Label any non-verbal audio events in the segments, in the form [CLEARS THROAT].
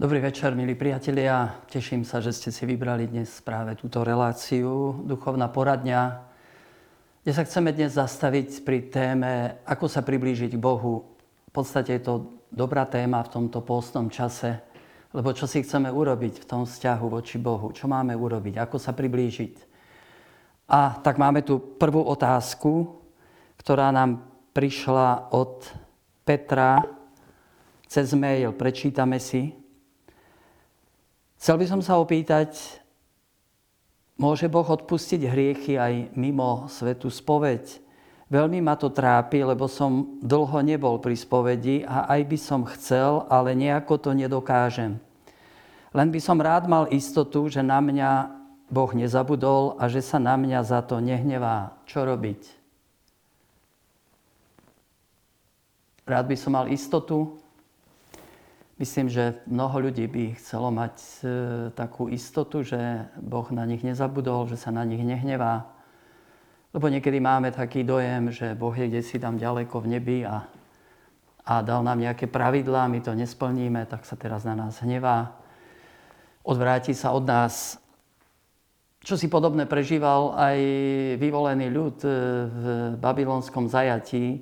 Dobrý večer, milí priatelia. Teším sa, že ste si vybrali dnes práve túto reláciu Duchovná poradňa, kde sa chceme dnes zastaviť pri téme, ako sa priblížiť k Bohu. V podstate je to dobrá téma v tomto postnom čase, lebo čo si chceme urobiť v tom vzťahu voči Bohu, čo máme urobiť, ako sa priblížiť. A tak máme tu prvú otázku, ktorá nám prišla od Petra cez mail. Prečítame si. Chcel by som sa opýtať, môže Boh odpustiť hriechy aj mimo svetu spoveď? Veľmi ma to trápi, lebo som dlho nebol pri spovedi a aj by som chcel, ale nejako to nedokážem. Len by som rád mal istotu, že na mňa Boh nezabudol a že sa na mňa za to nehnevá. Čo robiť? Rád by som mal istotu, Myslím, že mnoho ľudí by chcelo mať e, takú istotu, že Boh na nich nezabudol, že sa na nich nehnevá. Lebo niekedy máme taký dojem, že Boh je kde si tam ďaleko v nebi a, a dal nám nejaké pravidlá, my to nesplníme, tak sa teraz na nás hnevá. Odvráti sa od nás. Čo si podobné prežíval aj vyvolený ľud e, v babylonskom zajatí,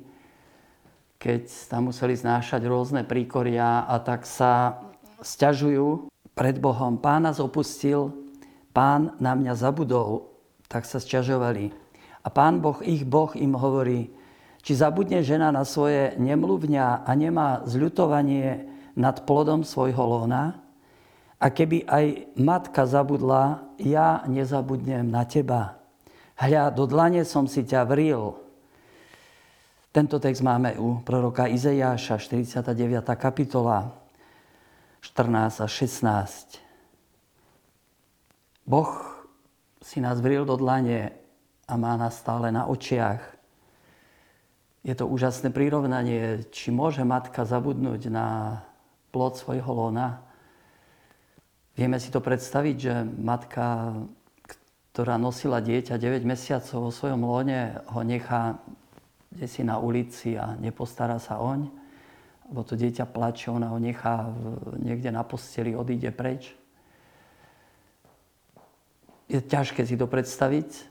keď tam museli znášať rôzne príkoria a tak sa sťažujú pred Bohom. Pán nás opustil, pán na mňa zabudol, tak sa sťažovali. A pán Boh, ich Boh im hovorí, či zabudne žena na svoje nemluvňa a nemá zľutovanie nad plodom svojho lona? A keby aj matka zabudla, ja nezabudnem na teba. Hľa, do dlane som si ťa vril, tento text máme u proroka Izejáša, 49. kapitola, 14 a 16. Boh si nás vril do dlane a má nás stále na očiach. Je to úžasné prirovnanie, či môže matka zabudnúť na plod svojho lona. Vieme si to predstaviť, že matka, ktorá nosila dieťa 9 mesiacov vo svojom lone, ho nechá kde si na ulici a nepostará sa oň, lebo to dieťa plače, ona ho nechá niekde na posteli, odíde preč. Je ťažké si to predstaviť,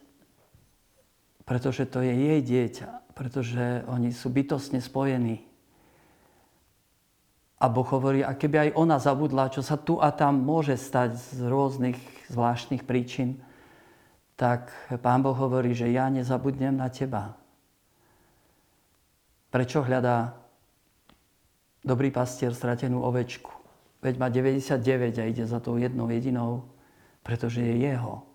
pretože to je jej dieťa, pretože oni sú bytostne spojení. A Boh hovorí, a keby aj ona zabudla, čo sa tu a tam môže stať z rôznych zvláštnych príčin, tak Pán Boh hovorí, že ja nezabudnem na teba. Prečo hľadá dobrý pastier stratenú ovečku? Veď má 99 a ide za tou jednou jedinou, pretože je jeho.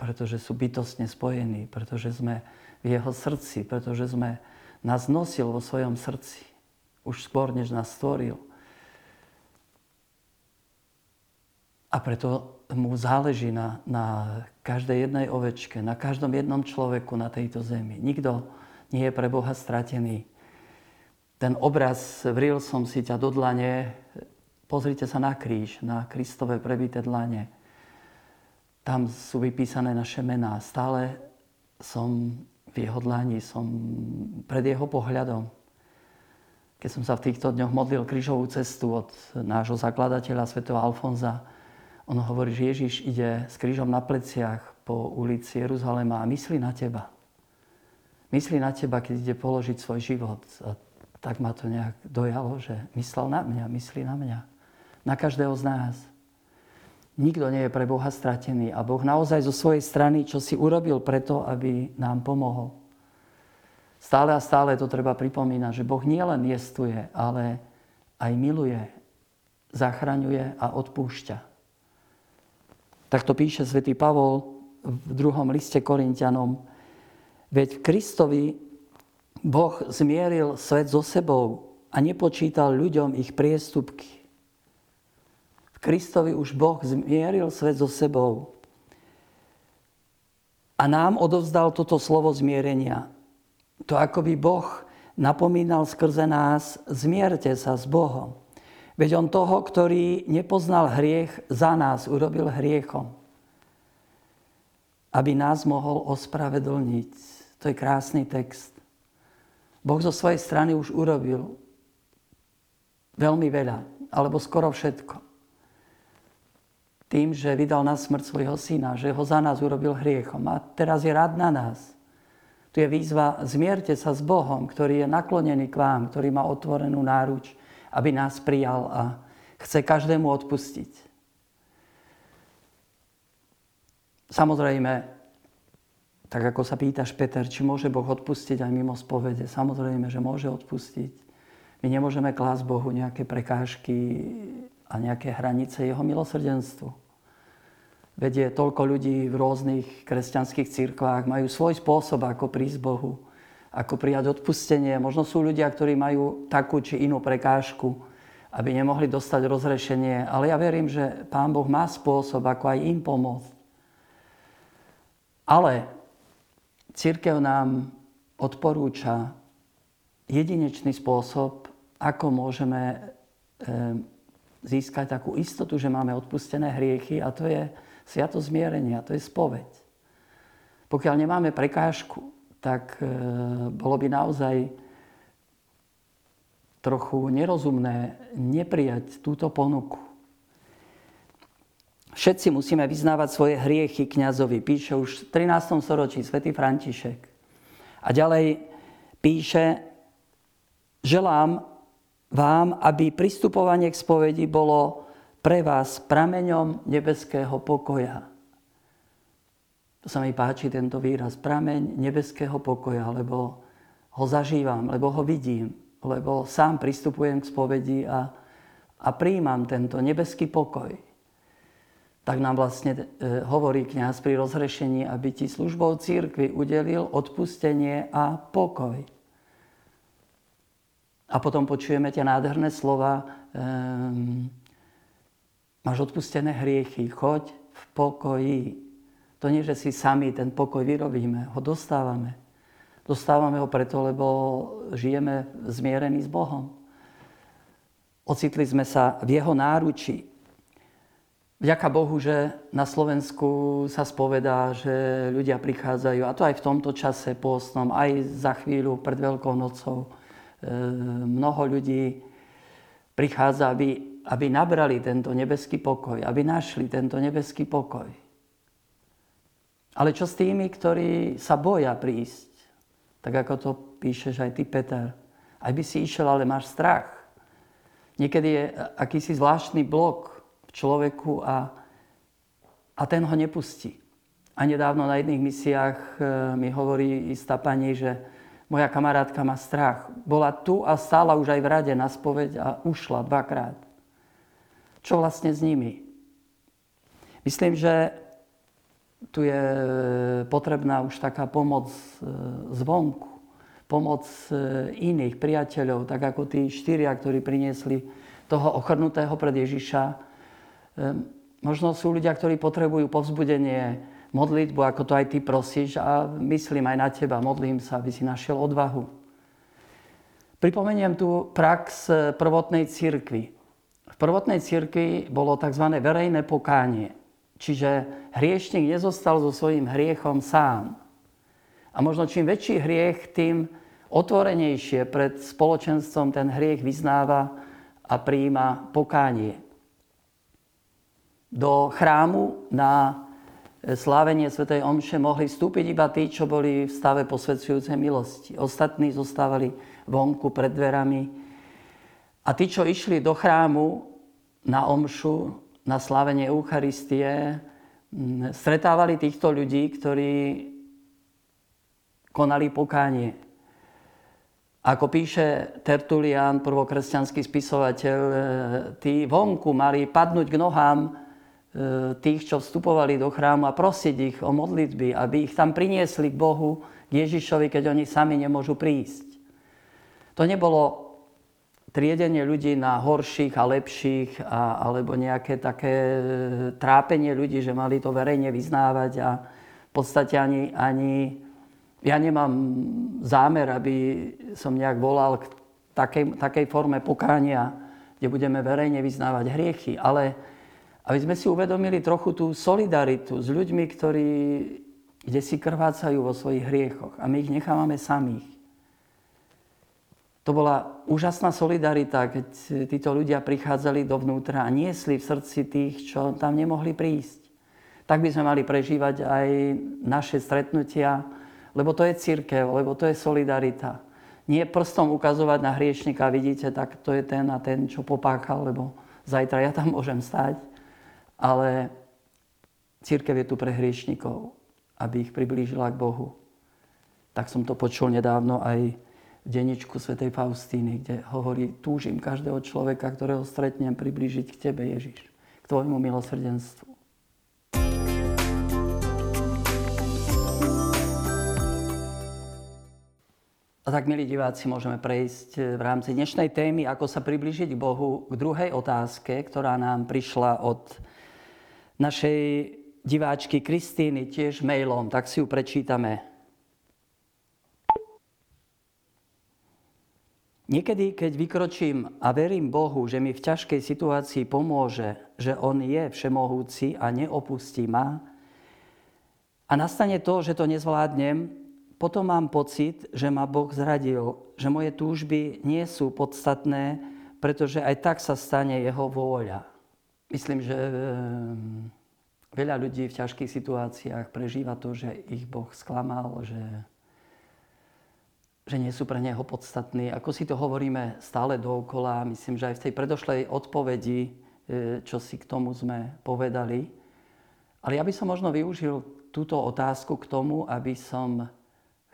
Pretože sú bytostne spojení, pretože sme v jeho srdci, pretože sme nás nosil vo svojom srdci. Už skôr, než nás stvoril. A preto mu záleží na, na každej jednej ovečke, na každom jednom človeku na tejto zemi. Nikto nie je pre Boha stratený ten obraz, vril som si ťa do dlane, pozrite sa na kríž, na Kristové prebité dlane. Tam sú vypísané naše mená. Stále som v jeho dlani, som pred jeho pohľadom. Keď som sa v týchto dňoch modlil krížovú cestu od nášho zakladateľa, svätého Alfonza, on hovorí, že Ježiš ide s krížom na pleciach po ulici Jeruzalema a myslí na teba. Myslí na teba, keď ide položiť svoj život. A tak ma to nejak dojalo, že myslel na mňa, myslí na mňa. Na každého z nás. Nikto nie je pre Boha stratený a Boh naozaj zo svojej strany, čo si urobil preto, aby nám pomohol. Stále a stále to treba pripomínať, že Boh nielen jestuje, ale aj miluje, zachraňuje a odpúšťa. Tak to píše svätý Pavol v druhom liste Korintianom. Veď v Kristovi Boh zmieril svet so sebou a nepočítal ľuďom ich priestupky. V Kristovi už Boh zmieril svet so sebou a nám odovzdal toto slovo zmierenia. To ako by Boh napomínal skrze nás, zmierte sa s Bohom. Veď on toho, ktorý nepoznal hriech, za nás urobil hriechom. Aby nás mohol ospravedlniť. To je krásny text. Boh zo svojej strany už urobil veľmi veľa, alebo skoro všetko. tým, že vydal na smrť svojho syna, že ho za nás urobil hriechom. A teraz je rád na nás. Tu je výzva, zmierte sa s Bohom, ktorý je naklonený k vám, ktorý má otvorenú náruč, aby nás prijal a chce každému odpustiť. Samozrejme, tak ako sa pýtaš, Peter, či môže Boh odpustiť aj mimo spovede. Samozrejme, že môže odpustiť. My nemôžeme klásť Bohu nejaké prekážky a nejaké hranice jeho milosrdenstvu. Vedie toľko ľudí v rôznych kresťanských cirkvách, majú svoj spôsob, ako prísť Bohu, ako prijať odpustenie. Možno sú ľudia, ktorí majú takú či inú prekážku, aby nemohli dostať rozrešenie. Ale ja verím, že Pán Boh má spôsob, ako aj im pomôcť. Ale církev nám odporúča jedinečný spôsob, ako môžeme eh, získať takú istotu, že máme odpustené hriechy a to je sviato zmierenia, to je spoveď. Pokiaľ nemáme prekážku, tak e, bolo by naozaj trochu nerozumné neprijať túto ponuku. Všetci musíme vyznávať svoje hriechy kňazovi, píše už v 13. storočí svätý František. A ďalej píše, želám, vám, aby pristupovanie k spovedi bolo pre vás prameňom nebeského pokoja. To sa mi páči, tento výraz. Prameň nebeského pokoja, lebo ho zažívam, lebo ho vidím, lebo sám pristupujem k spovedi a, a príjmam tento nebeský pokoj. Tak nám vlastne e, hovorí kňaz pri rozhrešení, aby ti službou církvy udelil odpustenie a pokoj. A potom počujeme tie nádherné slova, um, máš odpustené hriechy, choď v pokoji. To nie, že si sami ten pokoj vyrobíme, ho dostávame. Dostávame ho preto, lebo žijeme zmierení s Bohom. Ocitli sme sa v jeho náruči. Vďaka Bohu, že na Slovensku sa spovedá, že ľudia prichádzajú, a to aj v tomto čase pôstnom, aj za chvíľu pred Veľkou nocou, E, mnoho ľudí prichádza, aby, aby nabrali tento nebeský pokoj, aby našli tento nebeský pokoj. Ale čo s tými, ktorí sa boja prísť? Tak ako to píšeš aj ty, Peter. Aj by si išiel, ale máš strach. Niekedy je akýsi zvláštny blok človeku a, a ten ho nepustí. A nedávno na jedných misiách e, mi hovorí istá pani, že moja kamarátka má strach. Bola tu a stála už aj v rade na spoveď a ušla dvakrát. Čo vlastne s nimi? Myslím, že tu je potrebná už taká pomoc e, zvonku. Pomoc e, iných priateľov, tak ako tí štyria, ktorí priniesli toho ochrnutého pred Ježiša. E, možno sú ľudia, ktorí potrebujú povzbudenie, modlitbu, ako to aj ty prosíš a myslím aj na teba, modlím sa, aby si našiel odvahu. Pripomeniem tu prax prvotnej cirkvi. V prvotnej cirkvi bolo tzv. verejné pokánie, čiže hriešnik nezostal so svojím hriechom sám. A možno čím väčší hriech, tým otvorenejšie pred spoločenstvom ten hriech vyznáva a príjima pokánie. Do chrámu na slávenie Sv. Omše mohli vstúpiť iba tí, čo boli v stave posvedcujúcej milosti. Ostatní zostávali vonku pred dverami. A tí, čo išli do chrámu na Omšu, na slávenie Eucharistie, stretávali týchto ľudí, ktorí konali pokánie. Ako píše Tertulian, prvokresťanský spisovateľ, e, tí vonku mali padnúť k nohám E, tých, čo vstupovali do chrámu a prosiť ich o modlitby, aby ich tam priniesli k Bohu, k Ježišovi, keď oni sami nemôžu prísť. To nebolo triedenie ľudí na horších a lepších, a, alebo nejaké také e, trápenie ľudí, že mali to verejne vyznávať a v podstate ani, ani ja nemám zámer, aby som nejak volal k takej, takej forme pokánia, kde budeme verejne vyznávať hriechy, ale aby sme si uvedomili trochu tú solidaritu s ľuďmi, ktorí kde si krvácajú vo svojich hriechoch a my ich nechávame samých. To bola úžasná solidarita, keď títo ľudia prichádzali dovnútra a niesli v srdci tých, čo tam nemohli prísť. Tak by sme mali prežívať aj naše stretnutia, lebo to je církev, lebo to je solidarita. Nie prstom ukazovať na hriešnika, vidíte, tak to je ten a ten, čo popáchal, lebo zajtra ja tam môžem stať. Ale církev je tu pre hriešnikov, aby ich priblížila k Bohu. Tak som to počul nedávno aj v denničku svätej Faustíny, kde hovorí, túžim každého človeka, ktorého stretnem, priblížiť k Tebe, Ježiš, k Tvojmu milosrdenstvu. A tak, milí diváci, môžeme prejsť eh, v rámci dnešnej témy, ako sa približiť k Bohu, k druhej otázke, ktorá nám prišla od našej diváčky Kristýny, tiež mailom, tak si ju prečítame. Niekedy, keď vykročím a verím Bohu, že mi v ťažkej situácii pomôže, že On je všemohúci a neopustí ma, a nastane to, že to nezvládnem, potom mám pocit, že ma Boh zradil, že moje túžby nie sú podstatné, pretože aj tak sa stane Jeho vôľa. Myslím, že ehm, veľa ľudí v ťažkých situáciách prežíva to, že ich Boh sklamal, že že nie sú pre neho podstatní. Ako si to hovoríme stále dookola, myslím, že aj v tej predošlej odpovedi, e, čo si k tomu sme povedali. Ale ja by som možno využil túto otázku k tomu, aby som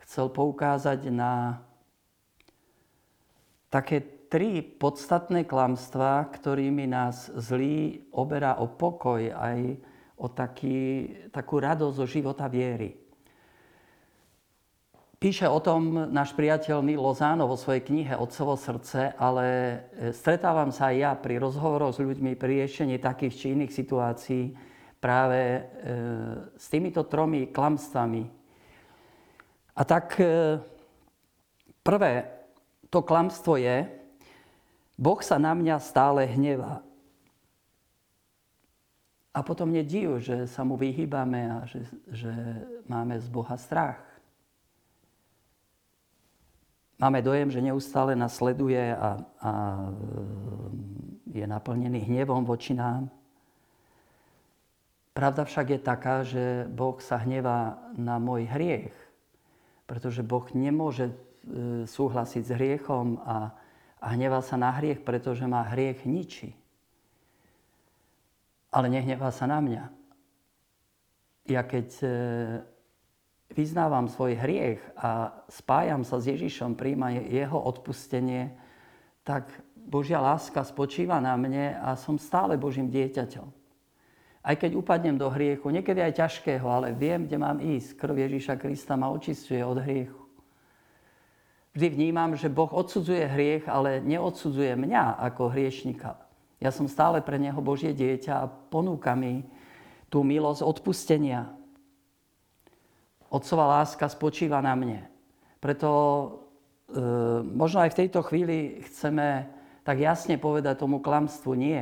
chcel poukázať na také tri podstatné klamstvá, ktorými nás zlý oberá o pokoj aj o taký, takú radosť zo života viery. Píše o tom náš priateľ Neil Lozano vo svojej knihe Otcovo srdce, ale e, stretávam sa aj ja pri rozhovoroch s ľuďmi pri riešení takých či iných situácií práve e, s týmito tromi klamstvami. A tak e, prvé, to klamstvo je, Boh sa na mňa stále hnevá. A potom nediv, že sa mu vyhýbame a že, že máme z Boha strach. Máme dojem, že neustále nás sleduje a, a e, je naplnený hnevom voči nám. Pravda však je taká, že Boh sa hnevá na môj hriech, pretože Boh nemôže e, súhlasiť s hriechom a, a hnevá sa na hriech, pretože má hriech ničí. Ale nehnevá sa na mňa. Ja keď e, vyznávam svoj hriech a spájam sa s Ježišom, príjma jeho odpustenie, tak Božia láska spočíva na mne a som stále Božím dieťaťom. Aj keď upadnem do hriechu, niekedy aj ťažkého, ale viem, kde mám ísť. Krv Ježíša Krista ma očistuje od hriechu. Vždy vnímam, že Boh odsudzuje hriech, ale neodsudzuje mňa ako hriešnika. Ja som stále pre Neho Božie dieťa a ponúka mi tú milosť odpustenia, Otcová láska spočíva na mne. Preto e, možno aj v tejto chvíli chceme tak jasne povedať tomu klamstvu nie.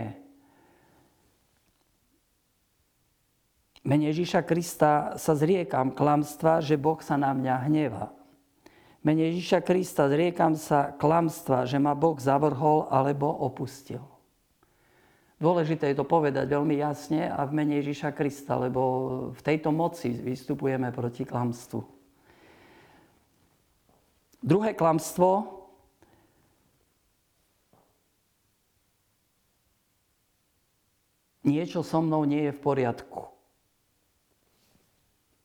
Mene Ježíša Krista sa zriekam klamstva, že Boh sa na mňa hneva. Mene Ježíša Krista zriekam sa klamstva, že ma Boh zavrhol alebo opustil. Dôležité je to povedať veľmi jasne a v mene Ježíša Krista, lebo v tejto moci vystupujeme proti klamstvu. Druhé klamstvo niečo so mnou nie je v poriadku.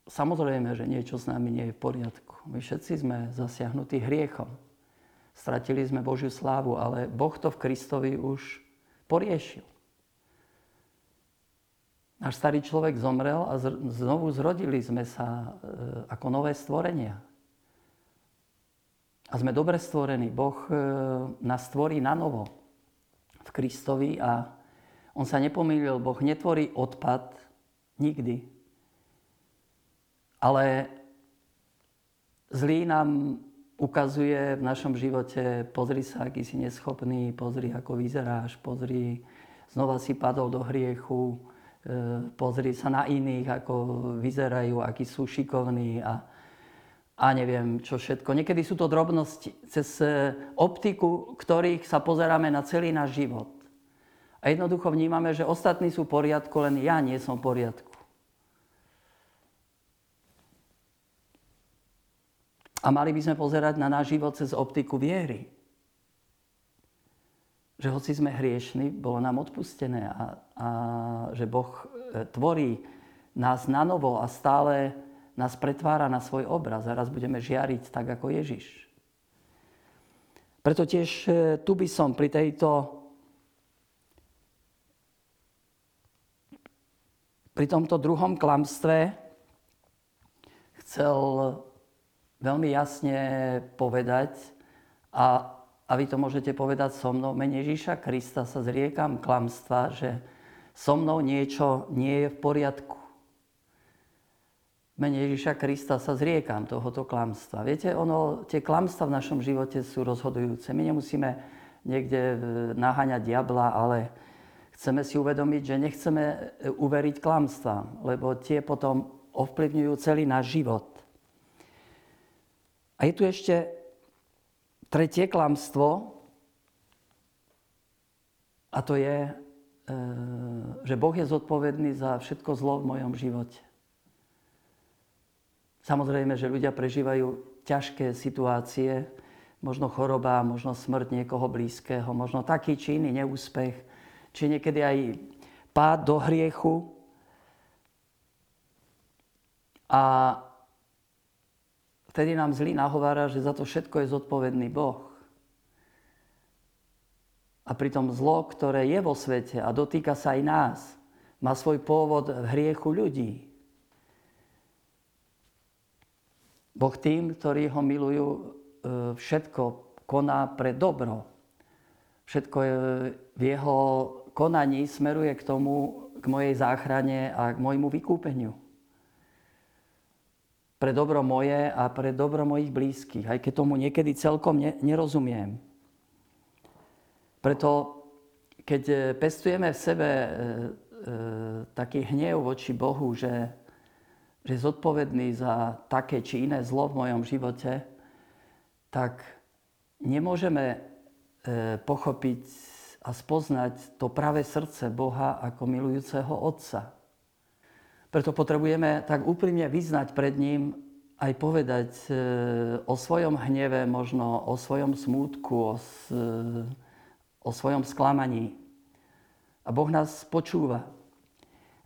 Samozrejme, že niečo s nami nie je v poriadku. My všetci sme zasiahnutí hriechom. Stratili sme Božiu slávu, ale Boh to v Kristovi už poriešil. Náš starý človek zomrel a znovu zrodili sme sa e, ako nové stvorenia. A sme dobre stvorení. Boh e, nás stvorí na novo v Kristovi a on sa nepomýlil. Boh netvorí odpad nikdy. Ale zlý nám ukazuje v našom živote, pozri sa, aký si neschopný, pozri, ako vyzeráš, pozri, znova si padol do hriechu, E, pozrieť sa na iných, ako vyzerajú, akí sú šikovní a, a neviem čo všetko. Niekedy sú to drobnosti cez e, optiku, ktorých sa pozeráme na celý náš život. A jednoducho vnímame, že ostatní sú v poriadku, len ja nie som v poriadku. A mali by sme pozerať na náš život cez optiku viery. Že hoci sme hriešni, bolo nám odpustené a, a že Boh e, tvorí nás na novo a stále nás pretvára na svoj obraz a raz budeme žiariť tak ako Ježiš. Preto tiež e, tu by som pri tejto pri tomto druhom klamstve chcel veľmi jasne povedať a, a vy to môžete povedať so mnou, mene Ježíša Krista sa zriekam klamstva, že so mnou niečo nie je v poriadku. Mene Ježíša Krista sa zriekam tohoto klamstva. Viete, ono, tie klamstva v našom živote sú rozhodujúce. My nemusíme niekde e, naháňať diabla, ale chceme si uvedomiť, že nechceme e, uveriť klamstvám, lebo tie potom ovplyvňujú celý náš život. A je tu ešte tretie klamstvo, a to je, e, že Boh je zodpovedný za všetko zlo v mojom živote. Samozrejme, že ľudia prežívajú ťažké situácie, možno choroba, možno smrť niekoho blízkeho, možno taký či iný neúspech, či niekedy aj pád do hriechu. A vtedy nám zlý nahovára, že za to všetko je zodpovedný Boh. A pritom zlo, ktoré je vo svete a dotýka sa aj nás, má svoj pôvod v hriechu ľudí. Boh tým, ktorí ho milujú, e, všetko koná pre dobro. Všetko v jeho konaní smeruje k tomu, k mojej záchrane a k môjmu vykúpeniu pre dobro moje a pre dobro mojich blízkych, aj keď tomu niekedy celkom ne, nerozumiem. Preto, keď e, pestujeme v sebe e, e, taký hnev voči Bohu, že, že je zodpovedný za také či iné zlo v mojom živote, tak nemôžeme e, pochopiť a spoznať to pravé srdce Boha ako milujúceho Otca. Preto potrebujeme tak úprimne vyznať pred ním, aj povedať e, o svojom hneve, možno o svojom smútku, o, e, o svojom sklamaní. A Boh nás počúva.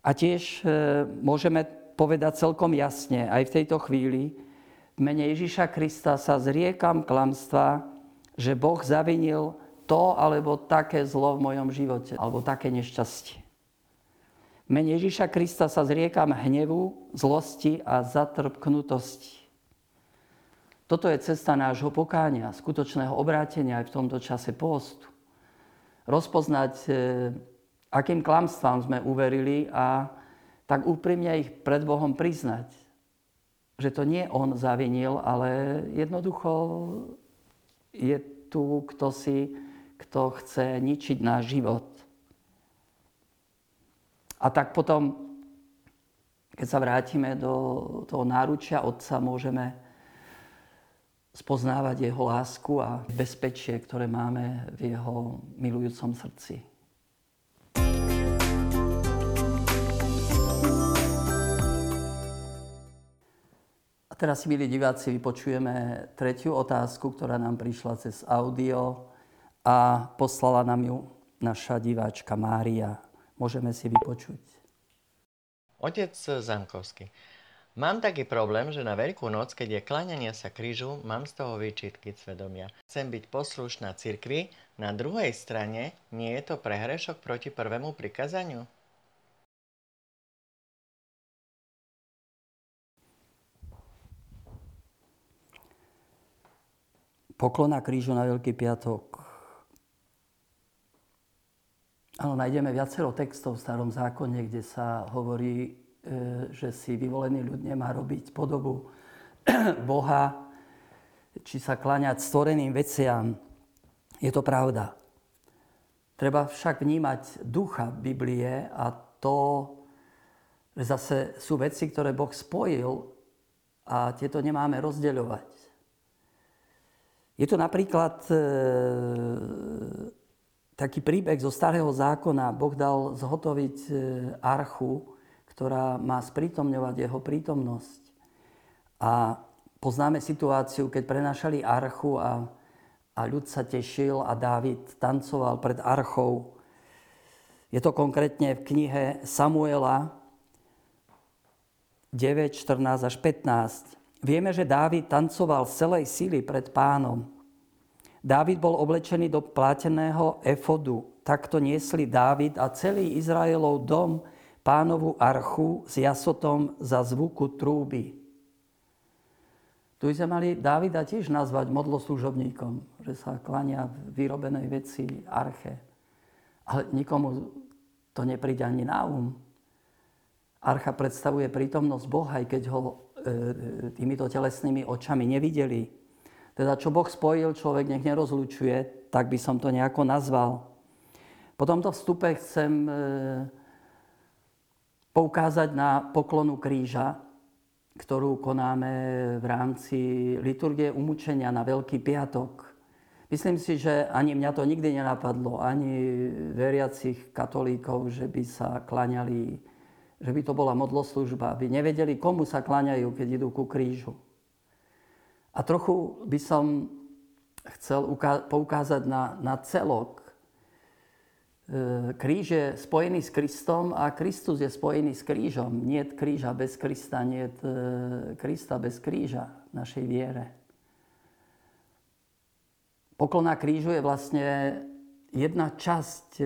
A tiež e, môžeme povedať celkom jasne, aj v tejto chvíli, v mene Ježíša Krista sa zriekam klamstva, že Boh zavinil to alebo také zlo v mojom živote, alebo také nešťastie mene Ježíša Krista sa zriekam hnevu, zlosti a zatrpknutosti. Toto je cesta nášho pokánia, skutočného obrátenia aj v tomto čase postu. Rozpoznať, e, akým klamstvám sme uverili a tak úprimne ich pred Bohom priznať. Že to nie On zavinil, ale jednoducho je tu kto si, kto chce ničiť náš život. A tak potom, keď sa vrátime do toho náručia Otca, môžeme spoznávať Jeho lásku a bezpečie, ktoré máme v Jeho milujúcom srdci. A teraz milí diváci, vypočujeme tretiu otázku, ktorá nám prišla cez audio a poslala nám ju naša diváčka Mária môžeme si vypočuť. Otec Zamkovský. Mám taký problém, že na Veľkú noc, keď je kláňanie sa krížu, mám z toho výčitky svedomia. Chcem byť poslušná cirkvi, na druhej strane nie je to prehrešok proti prvému prikazaniu? Poklona krížu na Veľký piatok Áno, nájdeme viacero textov v starom zákone, kde sa hovorí, e, že si vyvolený ľud nemá robiť podobu [CLEARS THROAT] Boha, či sa kláňať stvoreným veciam. Je to pravda. Treba však vnímať ducha Biblie a to, že zase sú veci, ktoré Boh spojil a tieto nemáme rozdeľovať. Je tu napríklad e, taký príbeh zo Starého zákona. Boh dal zhotoviť e, archu, ktorá má sprítomňovať jeho prítomnosť. A poznáme situáciu, keď prenašali archu a, a ľud sa tešil a Dávid tancoval pred archou. Je to konkrétne v knihe Samuela 9, 14 až 15. Vieme, že Dávid tancoval z celej síly pred pánom. Dávid bol oblečený do pláteného efodu. Takto niesli Dávid a celý Izraelov dom pánovu archu s jasotom za zvuku trúby. Tu sme mali Dávida tiež nazvať modloslužobníkom, že sa klania v vyrobenej veci arche. Ale nikomu to nepríde ani na um. Archa predstavuje prítomnosť Boha, aj keď ho E, týmito telesnými očami nevideli. Teda čo Boh spojil, človek nech nerozlučuje, tak by som to nejako nazval. Po tomto vstupe chcem e, poukázať na poklonu kríža, ktorú konáme v rámci liturgie umúčenia na Veľký piatok. Myslím si, že ani mňa to nikdy nenapadlo, ani veriacich katolíkov, že by sa klaňali že by to bola modloslužba, aby nevedeli, komu sa kláňajú, keď idú ku krížu. A trochu by som chcel poukázať na, na celok. E, kríž je spojený s Kristom a Kristus je spojený s krížom. Nie kríža bez Krista, nie e, Krista bez kríža v našej viere. Poklona krížu je vlastne jedna časť e,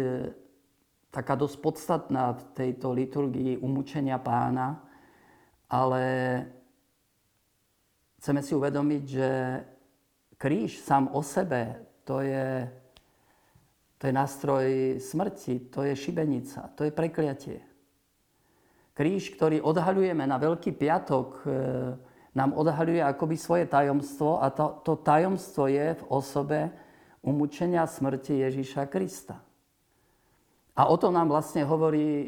taká dosť podstatná v tejto liturgii umúčenia pána, ale chceme si uvedomiť, že kríž sám o sebe to je, to je nástroj smrti, to je šibenica, to je prekliatie. Kríž, ktorý odhaľujeme na Veľký piatok, e, nám odhaľuje akoby svoje tajomstvo a to, to tajomstvo je v osobe umúčenia smrti Ježíša Krista. A o tom nám vlastne hovorí e,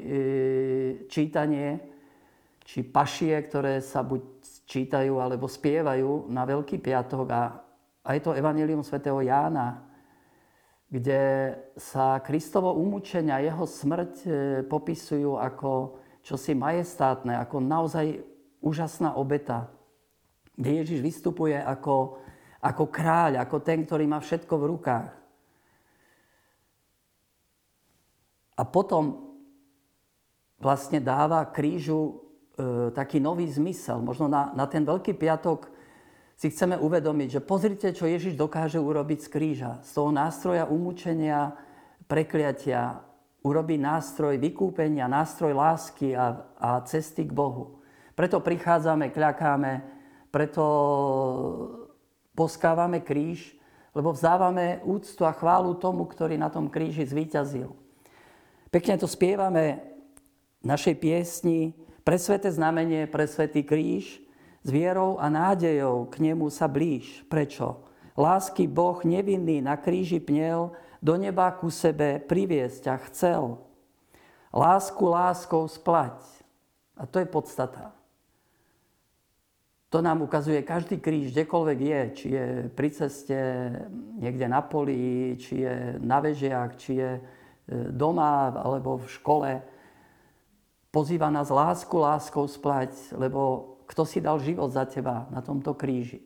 čítanie, či pašie, ktoré sa buď čítajú alebo spievajú na Veľký piatok a, a je to Evangelium svätého Jána, kde sa Kristovo umúčenia, jeho smrť e, popisujú ako čosi majestátne, ako naozaj úžasná obeta, kde Ježiš vystupuje ako, ako kráľ, ako ten, ktorý má všetko v rukách. A potom vlastne dáva krížu taký nový zmysel. Možno na, na ten Veľký piatok si chceme uvedomiť, že pozrite, čo Ježiš dokáže urobiť z kríža. Z toho nástroja umúčenia, prekliatia, urobí nástroj vykúpenia, nástroj lásky a, a cesty k Bohu. Preto prichádzame, kľakáme, preto poskávame kríž, lebo vzdávame úctu a chválu tomu, ktorý na tom kríži zvíťazil. Pekne to spievame v našej piesni pre sveté znamenie, pre svetý kríž, s vierou a nádejou k nemu sa blíž. Prečo? Lásky Boh nevinný na kríži pnel, do neba ku sebe priviesť a chcel. Lásku láskou splať. A to je podstata. To nám ukazuje každý kríž, kdekoľvek je, či je pri ceste niekde na poli, či je na vežiach, či je doma alebo v škole. Pozýva nás lásku láskou splať, lebo kto si dal život za teba na tomto kríži.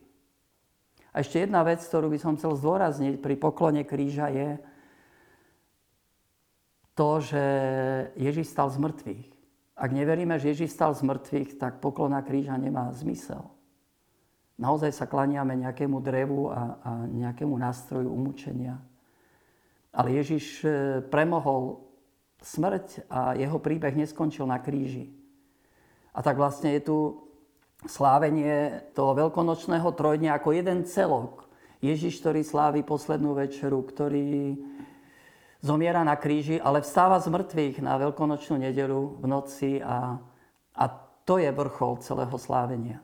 A ešte jedna vec, ktorú by som chcel zdôrazniť pri poklone kríža je to, že Ježiš stal z mŕtvych. Ak neveríme, že Ježiš stal z mŕtvych, tak poklona kríža nemá zmysel. Naozaj sa klaniame nejakému drevu a, a nejakému nástroju umúčenia. Ale Ježiš e, premohol smrť a jeho príbeh neskončil na kríži. A tak vlastne je tu slávenie toho veľkonočného trojdňa ako jeden celok. Ježiš, ktorý slávi poslednú večeru, ktorý zomiera na kríži, ale vstáva z mŕtvych na veľkonočnú nedelu v noci a, a to je vrchol celého slávenia.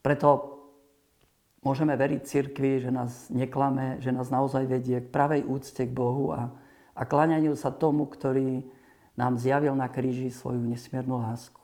Preto Môžeme veriť cirkvi, že nás neklame, že nás naozaj vedie k pravej úcte k Bohu a, a kláňaniu sa tomu, ktorý nám zjavil na kríži svoju nesmiernu lásku.